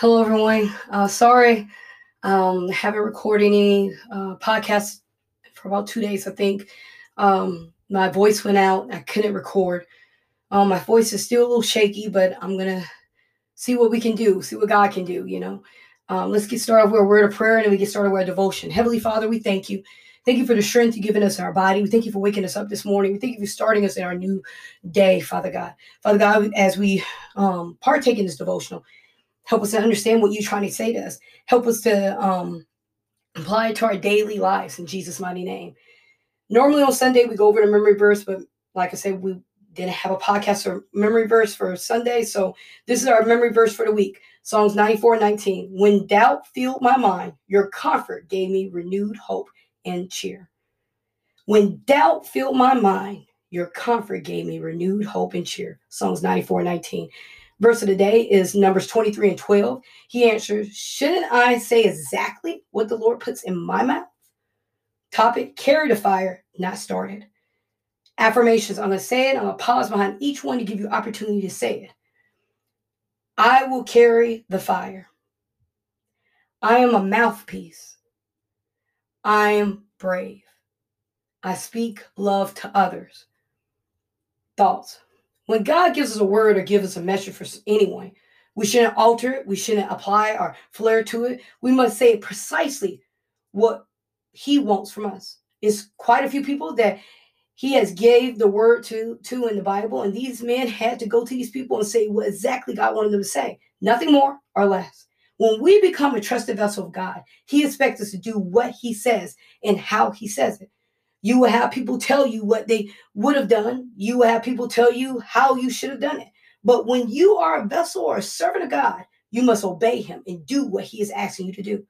Hello, everyone. Uh, sorry, um, haven't recorded any uh, podcasts for about two days. I think um, my voice went out. I couldn't record. Um, my voice is still a little shaky, but I'm gonna see what we can do. See what God can do. You know. Um, let's get started with a word of prayer, and then we get started with a devotion. Heavenly Father, we thank you. Thank you for the strength you've given us in our body. We thank you for waking us up this morning. We thank you for starting us in our new day, Father God. Father God, as we um, partake in this devotional, help us to understand what you're trying to say to us. Help us to um, apply it to our daily lives in Jesus' mighty name. Normally on Sunday, we go over the memory verse, but like I said, we didn't have a podcast or memory verse for Sunday. So this is our memory verse for the week. Psalms 94 19. When doubt filled my mind, your comfort gave me renewed hope and cheer. When doubt filled my mind, your comfort gave me renewed hope and cheer. Psalms 94 19. Verse of the day is Numbers 23 and 12. He answers, Shouldn't I say exactly what the Lord puts in my mouth? Topic Carry the fire, not started. Affirmations. I'm going to say it. I'm going to pause behind each one to give you opportunity to say it. I will carry the fire. I am a mouthpiece. I am brave. I speak love to others. Thoughts. When God gives us a word or gives us a message for anyone, we shouldn't alter it. We shouldn't apply our flair to it. We must say precisely what He wants from us. It's quite a few people that He has gave the word to to in the Bible, and these men had to go to these people and say what exactly God wanted them to say, nothing more or less. When we become a trusted vessel of God, He expects us to do what He says and how He says it. You will have people tell you what they would have done. You will have people tell you how you should have done it. But when you are a vessel or a servant of God, you must obey Him and do what He is asking you to do.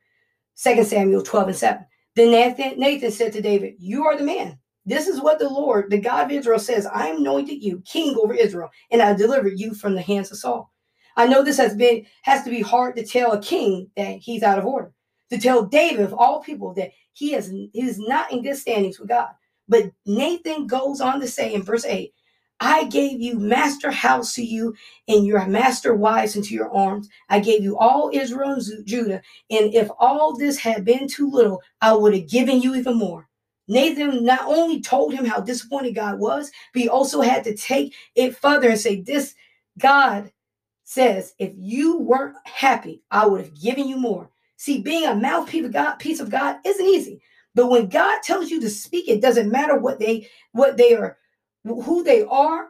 2 Samuel 12 and 7. Then Nathan, Nathan said to David, You are the man. This is what the Lord, the God of Israel, says I am anointed you king over Israel, and I delivered you from the hands of Saul. I know this has been has to be hard to tell a king that he's out of order. To tell David of all people that he is he is not in good standings with God. But Nathan goes on to say in verse 8, I gave you master house to you and your master wives into your arms. I gave you all Israel and Judah. And if all this had been too little, I would have given you even more. Nathan not only told him how disappointed God was, but he also had to take it further and say, This God says, if you weren't happy, I would have given you more. See, being a mouthpiece of God, piece of God isn't easy. But when God tells you to speak, it doesn't matter what they what they are, who they are,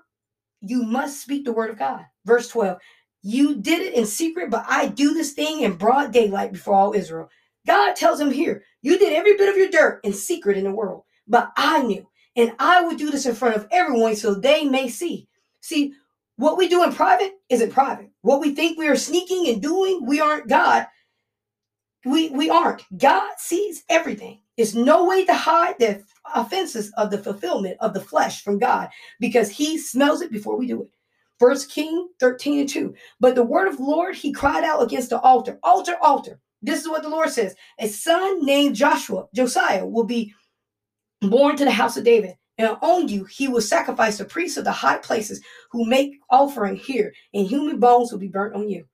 you must speak the word of God. Verse 12. You did it in secret, but I do this thing in broad daylight before all Israel. God tells him here, you did every bit of your dirt in secret in the world, but I knew, and I would do this in front of everyone so they may see. See, what we do in private isn't private. What we think we are sneaking and doing, we aren't God. We we aren't. God sees everything. There's no way to hide the offenses of the fulfillment of the flesh from God because he smells it before we do it. First King 13 and 2. But the word of Lord, he cried out against the altar. Altar, altar. This is what the Lord says. A son named Joshua, Josiah, will be born to the house of David and on you he will sacrifice the priests of the high places who make offering here, and human bones will be burnt on you.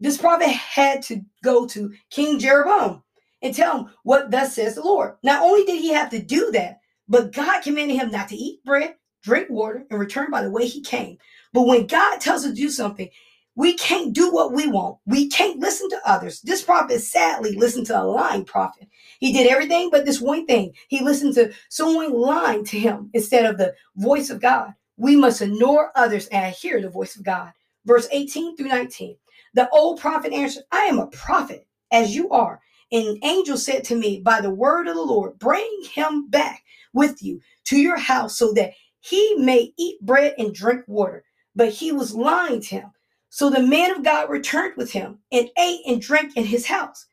This prophet had to go to King Jeroboam and tell him what thus says the Lord. Not only did he have to do that, but God commanded him not to eat bread, drink water, and return by the way he came. But when God tells us to do something, we can't do what we want. We can't listen to others. This prophet sadly listened to a lying prophet. He did everything but this one thing. He listened to someone lying to him instead of the voice of God. We must ignore others and hear the voice of God. Verse 18 through 19. The old prophet answered, I am a prophet, as you are. And an angel said to me, By the word of the Lord, bring him back with you to your house so that he may eat bread and drink water. But he was lying to him. So the man of God returned with him and ate and drank in his house.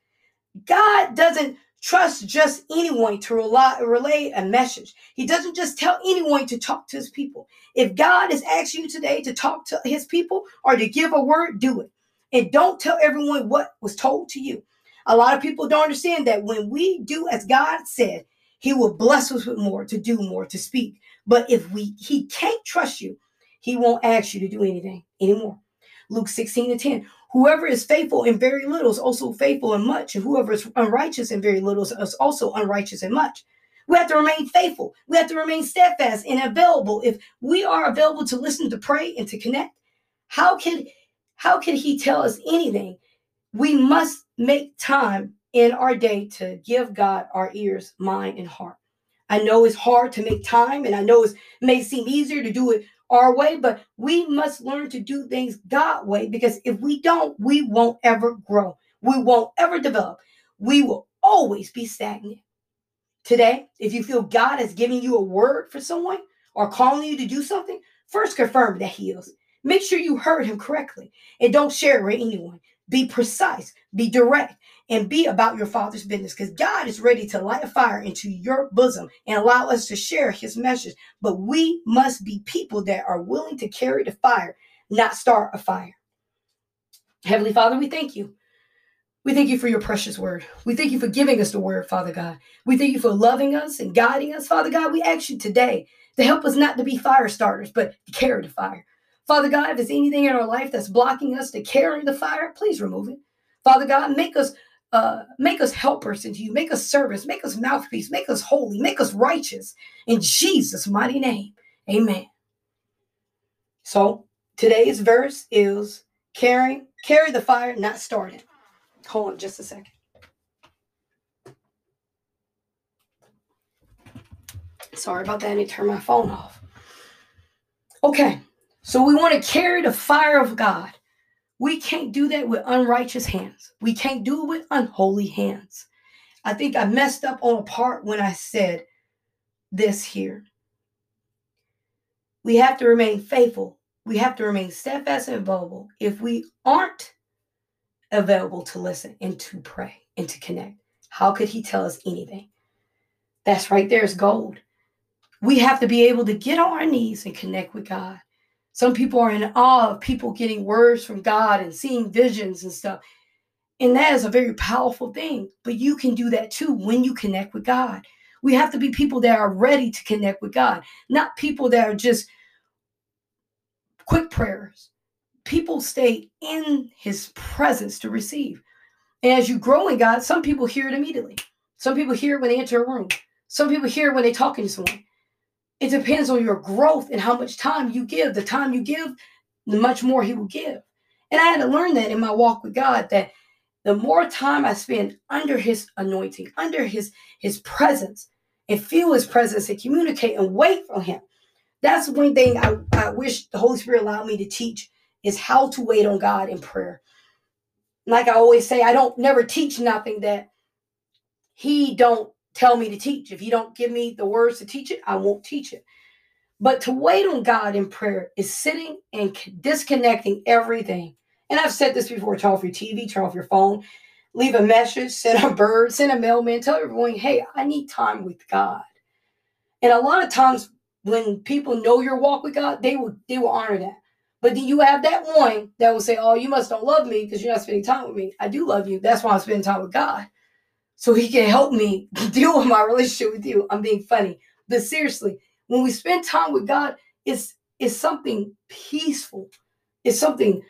God doesn't trust just anyone to rely, relay a message. He doesn't just tell anyone to talk to his people. If God is asking you today to talk to his people or to give a word, do it. And don't tell everyone what was told to you. A lot of people don't understand that when we do as God said, he will bless us with more, to do more, to speak. But if we he can't trust you, he won't ask you to do anything anymore. Luke 16 and 10. Whoever is faithful in very little is also faithful in much, and whoever is unrighteous in very little is also unrighteous in much. We have to remain faithful. We have to remain steadfast and available. If we are available to listen, to pray, and to connect, how can how can he tell us anything? We must make time in our day to give God our ears, mind, and heart. I know it's hard to make time, and I know it may seem easier to do it our way, but we must learn to do things God way because if we don't, we won't ever grow. We won't ever develop. We will always be stagnant. Today, if you feel God is giving you a word for someone or calling you to do something, first confirm that He is. Make sure you heard Him correctly and don't share it with anyone. Be precise, be direct, and be about your Father's business because God is ready to light a fire into your bosom and allow us to share His message. But we must be people that are willing to carry the fire, not start a fire. Heavenly Father, we thank you. We thank you for your precious word. We thank you for giving us the word, Father God. We thank you for loving us and guiding us, Father God. We ask you today to help us not to be fire starters, but to carry the fire. Father God, if there's anything in our life that's blocking us to carry the fire, please remove it. Father God, make us uh, make us helpers into you, make us servants, make us mouthpiece, make us holy, make us righteous. In Jesus' mighty name, amen. So today's verse is carrying, carry the fire, not started. Hold on just a second. Sorry about that. I need to turn my phone off. Okay, so we want to carry the fire of God. We can't do that with unrighteous hands. We can't do it with unholy hands. I think I messed up on a part when I said this here. We have to remain faithful. We have to remain steadfast and available. If we aren't available to listen and to pray and to connect, how could he tell us anything? That's right there is gold. We have to be able to get on our knees and connect with God. Some people are in awe of people getting words from God and seeing visions and stuff. And that is a very powerful thing. But you can do that too when you connect with God. We have to be people that are ready to connect with God, not people that are just quick prayers. People stay in his presence to receive. And as you grow in God, some people hear it immediately. Some people hear it when they enter a room. Some people hear it when they're talking to someone. It depends on your growth and how much time you give. The time you give, the much more He will give. And I had to learn that in my walk with God that the more time I spend under His anointing, under His His presence, and feel His presence and communicate and wait for Him. That's one thing I, I wish the Holy Spirit allowed me to teach is how to wait on God in prayer. Like I always say, I don't never teach nothing that He don't tell me to teach. If you don't give me the words to teach it, I won't teach it. But to wait on God in prayer is sitting and disconnecting everything. And I've said this before turn off your TV, turn off your phone, leave a message, send a bird, send a mailman, tell everyone, hey, I need time with God. And a lot of times when people know your walk with God, they will they will honor that. But then you have that one that will say, Oh, you must don't love me because you're not spending time with me. I do love you. That's why I'm spending time with God so he can help me deal with my relationship with you. I'm being funny. But seriously, when we spend time with God, it's it's something peaceful. It's something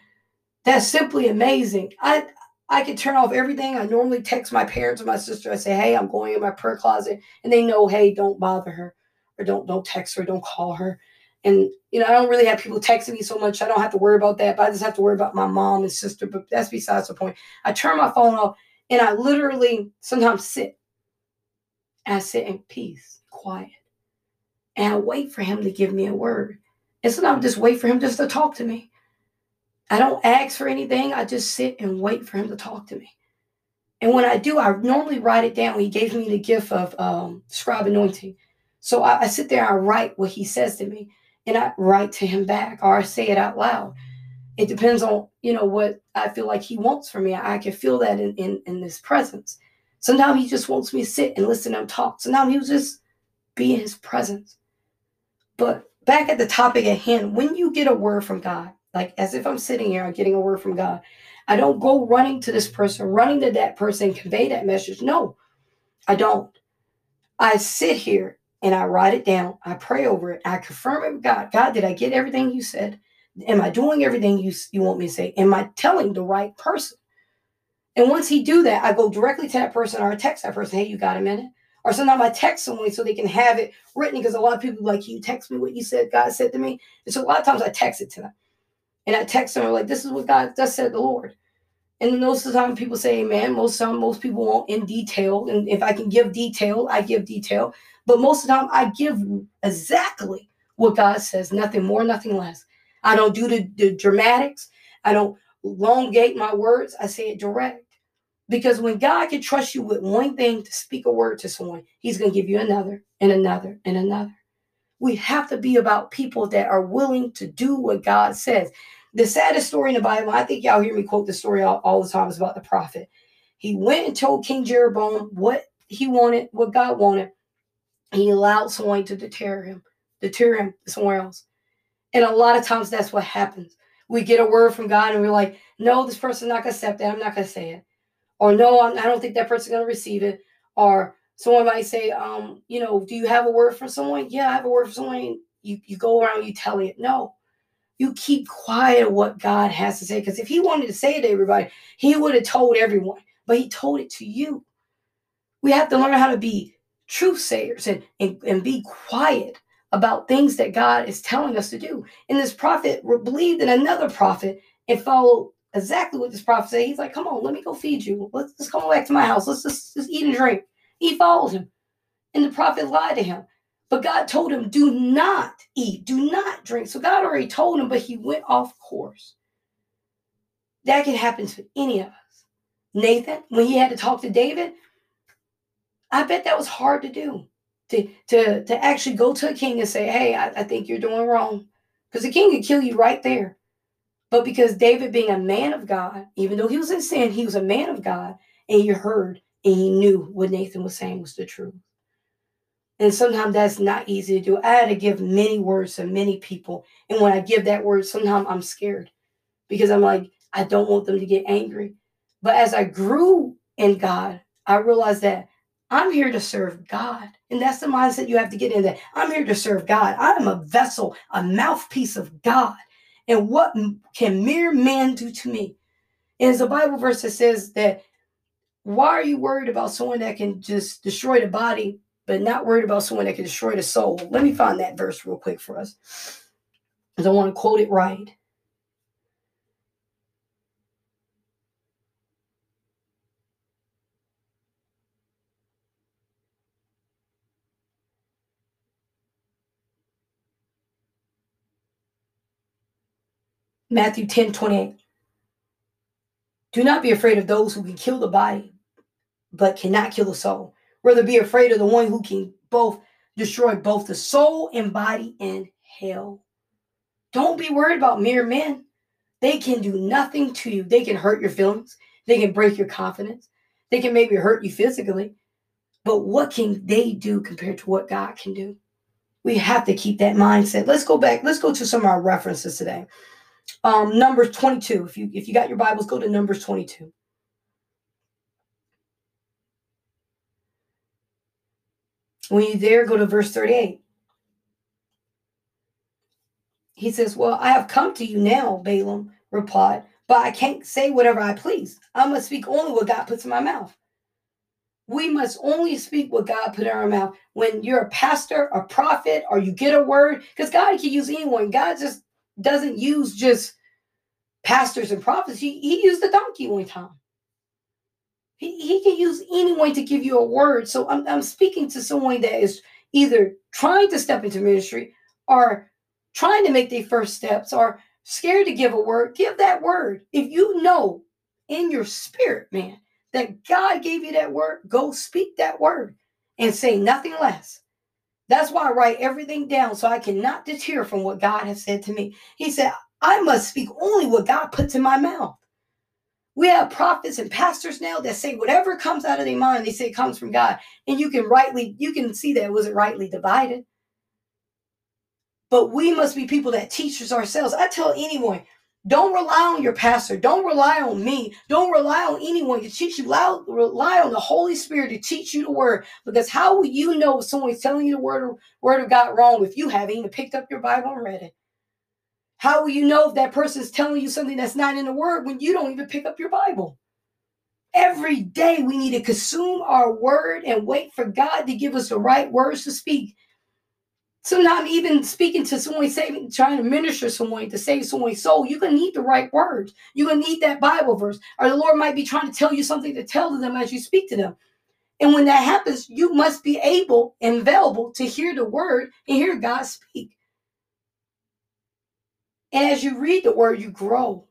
that's simply amazing. I I can turn off everything. I normally text my parents or my sister. I say, "Hey, I'm going in my prayer closet," and they know, "Hey, don't bother her, or don't don't text her, don't call her." And you know, I don't really have people texting me so much. I don't have to worry about that. But I just have to worry about my mom and sister. But that's besides the point. I turn my phone off and I literally sometimes sit. I sit in peace, quiet. And I wait for him to give me a word. And sometimes I just wait for him just to talk to me. I don't ask for anything. I just sit and wait for him to talk to me. And when I do, I normally write it down. He gave me the gift of um, scribe anointing. So I, I sit there, I write what he says to me, and I write to him back, or I say it out loud it depends on you know what i feel like he wants from me. I, can feel that in, in in this presence. Sometimes he just wants me to sit and listen to him talk. Sometimes he'll just be in his presence. But back at the topic at hand when you get a word from god like as if i'm sitting here i'm getting a word from god i don't go running to this person running to that person convey that message. No i don't. I sit here and i write it down. I pray over it. I confirm it with god. God did i get everything you said Am I doing everything you, you want me to say? Am I telling the right person? And once he do that, I go directly to that person or I text that person, hey, you got a minute? Or sometimes I text someone so they can have it written because a lot of people like, you text me what you said God said to me. And so a lot of times I text it to them. And I text them like, this is what God just said the Lord. And most of the time people say amen. Most time, most people won't in detail. And if I can give detail, I give detail. But most of the time I give exactly what God says, nothing more, nothing less. I don't do the, the dramatics. I don't elongate my words. I say it direct. Because when God can trust you with one thing to speak a word to someone, He's going to give you another and another and another. We have to be about people that are willing to do what God says. The saddest story in the Bible, I think y'all hear me quote the story all, all the time, is about the prophet. He went and told King Jeroboam what he wanted, what God wanted. He allowed someone to deter him, deter him somewhere else. And a lot of times that's what happens. We get a word from God and we're like, no, this person's not going to accept that. I'm not going to say it or no, I'm, I do not think that person's going to receive it. Or someone might say, um, you know, do you have a word for someone? Yeah, I have a word for someone. You, you go around, you tell it. No, you keep quiet what God has to say. Because if he wanted to say it to everybody, he would have told everyone, but he told it to you. We have to learn how to be truth sayers and, and, and be quiet about things that God is telling us to do. And this prophet believed in another prophet and followed exactly what this prophet said. He's like, come on, let me go feed you. Let's just come back to my house. Let's just, just eat and drink. He followed him. And the prophet lied to him. But God told him, do not eat, do not drink. So God already told him, but he went off course. That can happen to any of us. Nathan, when he had to talk to David, I bet that was hard to do. To, to, to actually go to a king and say, hey, I, I think you're doing wrong. Because the king could kill you right there. But because David, being a man of God, even though he was in sin, he was a man of God, and he heard and he knew what Nathan was saying was the truth. And sometimes that's not easy to do. I had to give many words to many people. And when I give that word, sometimes I'm scared because I'm like, I don't want them to get angry. But as I grew in God, I realized that I'm here to serve God. And that's the mindset you have to get in that. I'm here to serve God. I am a vessel, a mouthpiece of God. And what can mere man do to me? And there's a Bible verse that says that why are you worried about someone that can just destroy the body, but not worried about someone that can destroy the soul? Let me find that verse real quick for us. Because I want to quote it right. Matthew 10 28. Do not be afraid of those who can kill the body, but cannot kill the soul. Rather be afraid of the one who can both destroy both the soul and body in hell. Don't be worried about mere men. They can do nothing to you. They can hurt your feelings. They can break your confidence. They can maybe hurt you physically. But what can they do compared to what God can do? We have to keep that mindset. Let's go back. Let's go to some of our references today. Um, Numbers 22. If you if you got your Bibles, go to Numbers 22. When you're there, go to verse 38. He says, Well, I have come to you now, Balaam replied, but I can't say whatever I please. I must speak only what God puts in my mouth. We must only speak what God put in our mouth. When you're a pastor, a prophet, or you get a word, because God can use anyone. God just doesn't use just pastors and prophets. He, he used a donkey one time. He, he can use anyone to give you a word. So I'm, I'm speaking to someone that is either trying to step into ministry or trying to make their first steps or scared to give a word. Give that word. If you know in your spirit, man, that God gave you that word, go speak that word and say nothing less. That's why I write everything down so I cannot deter from what God has said to me. He said, I must speak only what God puts in my mouth. We have prophets and pastors now that say whatever comes out of their mind, they say it comes from God. And you can rightly, you can see that it wasn't rightly divided. But we must be people that teaches ourselves. I tell anyone, don't rely on your pastor. Don't rely on me. Don't rely on anyone to teach you. Rely on the Holy Spirit to teach you the word. Because how will you know if someone's telling you the word, word of God wrong if you haven't even picked up your Bible and read it? How will you know if that person is telling you something that's not in the word when you don't even pick up your Bible? Every day we need to consume our word and wait for God to give us the right words to speak. Sometimes even speaking to someone, saving, trying to minister someone to save someone's soul, you're gonna need the right words. You're gonna need that Bible verse, or the Lord might be trying to tell you something to tell to them as you speak to them. And when that happens, you must be able and available to hear the word and hear God speak. And as you read the word, you grow.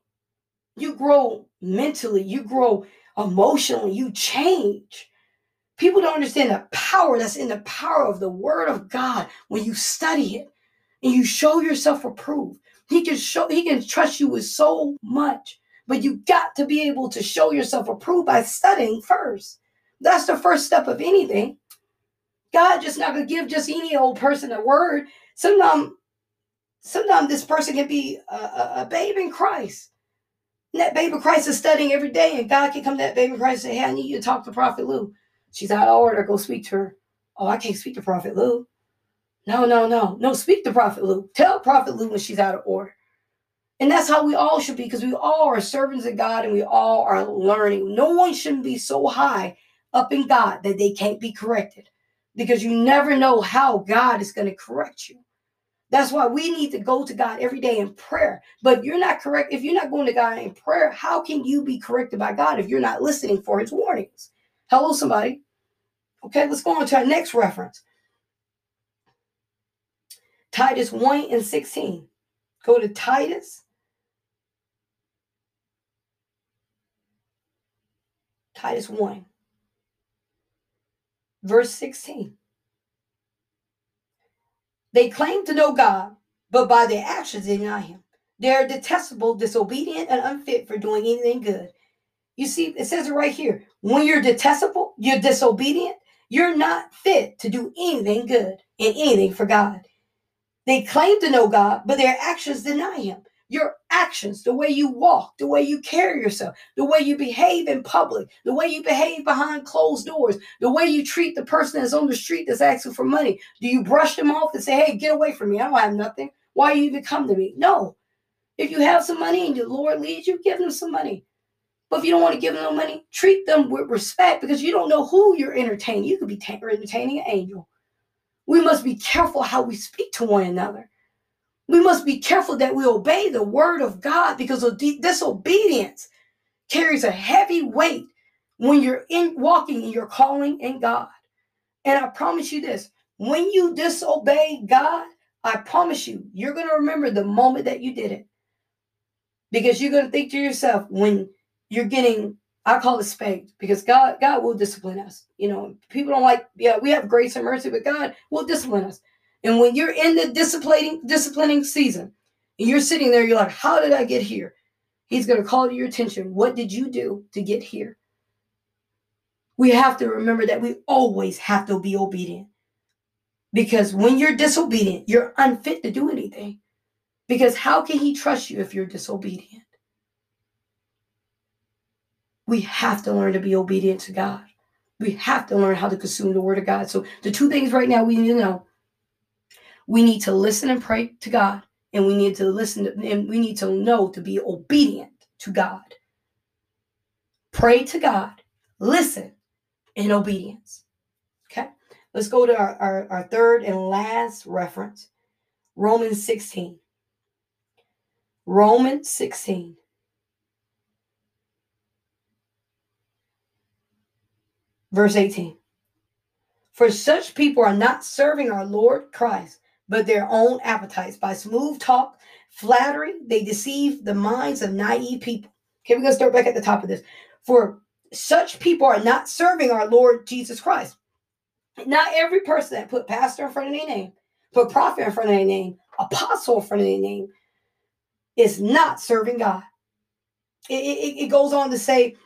You grow mentally, you grow emotionally, you change. People don't understand the power that's in the power of the word of God when you study it and you show yourself approved. He can show he can trust you with so much, but you got to be able to show yourself approved by studying first. That's the first step of anything. God just not gonna give just any old person a word. Sometimes, sometimes this person can be a, a, babe in Christ. And that baby Christ is studying every day, and God can come to that babe baby Christ and say, Hey, I need you to talk to Prophet Lou. She's out of order. Go speak to her. Oh, I can't speak to Prophet Lou. No, no, no. No, speak to Prophet Lou. Tell Prophet Lou when she's out of order. And that's how we all should be because we all are servants of God and we all are learning. No one shouldn't be so high up in God that they can't be corrected because you never know how God is going to correct you. That's why we need to go to God every day in prayer. But you're not correct. If you're not going to God in prayer, how can you be corrected by God if you're not listening for his warnings? Hello, somebody. Okay, let's go on to our next reference. Titus 1 and 16. Go to Titus. Titus 1, verse 16. They claim to know God, but by their actions they deny him. They are detestable, disobedient, and unfit for doing anything good. You see, it says it right here. When you're detestable, you're disobedient, you're not fit to do anything good and anything for God. They claim to know God, but their actions deny him your actions, the way you walk, the way you carry yourself, the way you behave in public, the way you behave behind closed doors, the way you treat the person that's on the street that's asking for money. Do you brush them off and say, hey, get away from me? I don't have nothing. Why you even come to me? No. If you have some money and your Lord leads you, give them some money. But if you don't want to give them no money, treat them with respect because you don't know who you're entertaining. You could be t- entertaining an angel. We must be careful how we speak to one another we must be careful that we obey the word of God because disobedience carries a heavy weight when you're in walking in your calling in God. And I promise you this when you disobey God, I promise you, you're going to remember the moment that you did it. Because you're going to think to yourself when you're getting, I call it spanked, because God, God will discipline us. You know, people don't like, yeah, we have grace and mercy, but God will discipline us. And when you're in the disciplining disciplining season, and you're sitting there, you're like, how did I get here? He's going to call to your attention. What did you do to get here? We have to remember that we always have to be obedient. Because when you're disobedient, you're unfit to do anything. Because how can he trust you if you're disobedient? We have to learn to be obedient to God. We have to learn how to consume the word of God. So the two things right now we need to know we need to listen and pray to God, and we need to listen to, and we need to know to be obedient to God. Pray to God, listen in obedience. Okay, let's go to our, our, our third and last reference Romans 16. Romans 16. Verse 18. For such people are not serving our Lord Christ, but their own appetites. By smooth talk, flattery, they deceive the minds of naive people. Okay, we're going to start back at the top of this. For such people are not serving our Lord Jesus Christ. Not every person that put pastor in front of their name, put prophet in front of their name, apostle in front of their name, is not serving God. It, it, it goes on to say,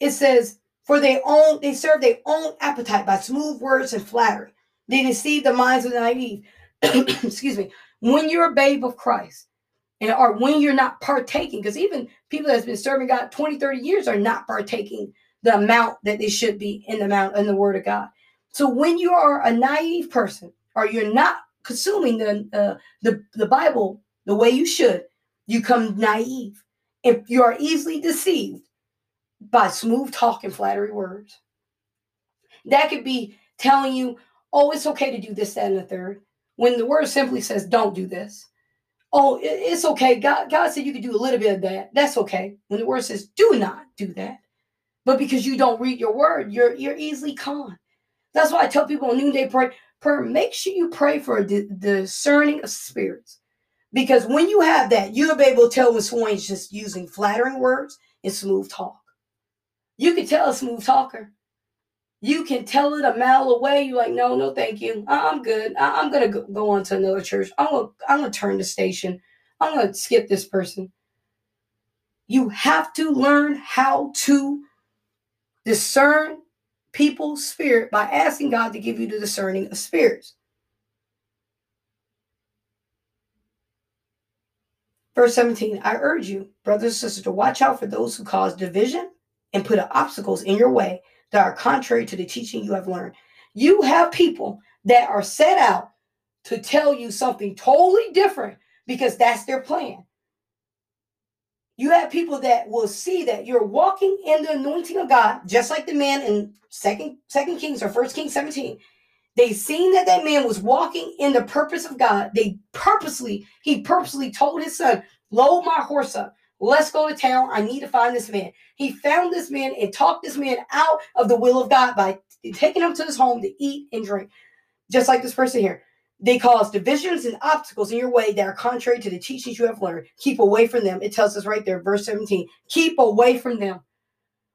it says, for they own, they serve their own appetite by smooth words and flattery. They deceive the minds of the naive. excuse me, when you're a babe of Christ, and or when you're not partaking, because even people that's been serving God 20, 30 years are not partaking the amount that they should be in the amount in the word of God. So when you are a naive person or you're not consuming the uh, the, the Bible the way you should, you come naive. If you are easily deceived by smooth talk and flattery words, that could be telling you, oh, it's okay to do this, that, and the third. When the word simply says, don't do this. Oh, it's okay. God, God said you could do a little bit of that. That's okay. When the word says, do not do that. But because you don't read your word, you're you're easily conned. That's why I tell people on noonday prayer, prayer make sure you pray for a discerning of spirits. Because when you have that, you'll be able to tell when someone's just using flattering words and smooth talk. You can tell a smooth talker. You can tell it a mile away. You're like, no, no, thank you. Uh, I'm good. Uh, I'm gonna go on to another church. I'm gonna, I'm gonna turn the station. I'm gonna skip this person. You have to learn how to discern people's spirit by asking God to give you the discerning of spirits. Verse 17, I urge you, brothers and sisters, to watch out for those who cause division and put obstacles in your way that are contrary to the teaching you have learned. You have people that are set out to tell you something totally different because that's their plan. You have people that will see that you're walking in the anointing of God, just like the man in Second Second Kings or First Kings 17. They seen that that man was walking in the purpose of God. They purposely, he purposely told his son, load my horse up. Let's go to town. I need to find this man. He found this man and talked this man out of the will of God by taking him to his home to eat and drink. Just like this person here. They cause divisions and obstacles in your way that are contrary to the teachings you have learned. Keep away from them. It tells us right there, verse 17. Keep away from them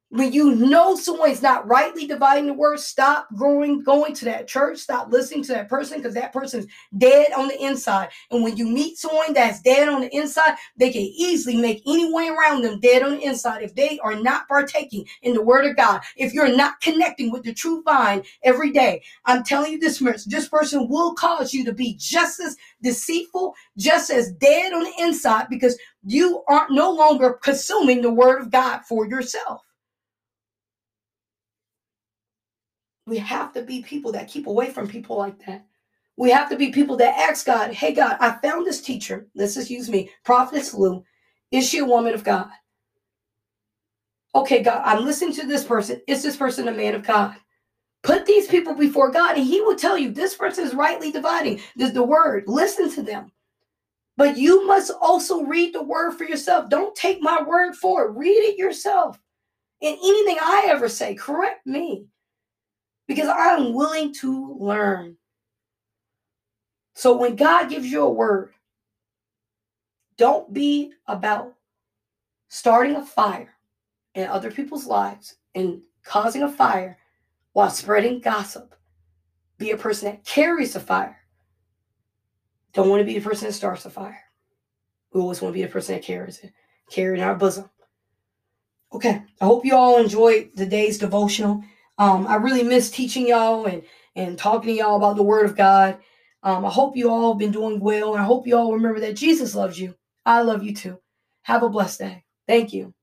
when you know someone's not rightly dividing the word, stop going going to that church, stop listening to that person because that person's dead on the inside. And when you meet someone that's dead on the inside, they can easily make any anyone around them dead on the inside if they are not partaking in the word of God. If you're not connecting with the true vine every day, I'm telling you this, this person will cause you to be just as deceitful, just as dead on the inside because you aren't no longer consuming the word of God for yourself. We have to be people that keep away from people like that. We have to be people that ask God, hey, God, I found this teacher. Let's just use me, Prophetess Lou. Is she a woman of God? Okay, God, I'm listening to this person. Is this person a man of God? Put these people before God, and He will tell you this person is rightly dividing the, the word. Listen to them. But you must also read the word for yourself. Don't take my word for it. Read it yourself. And anything I ever say, correct me because I'm willing to learn. So when God gives you a word, don't be about starting a fire in other people's lives and causing a fire while spreading gossip. Be a person that carries the fire. Don't want to be the person that starts the fire. We always want to be the person that carries it, carry it in our bosom. Okay, I hope you all enjoyed the day's devotional. Um, I really miss teaching y'all and, and talking to y'all about the Word of God. Um, I hope you all have been doing well. And I hope you all remember that Jesus loves you. I love you too. Have a blessed day. Thank you.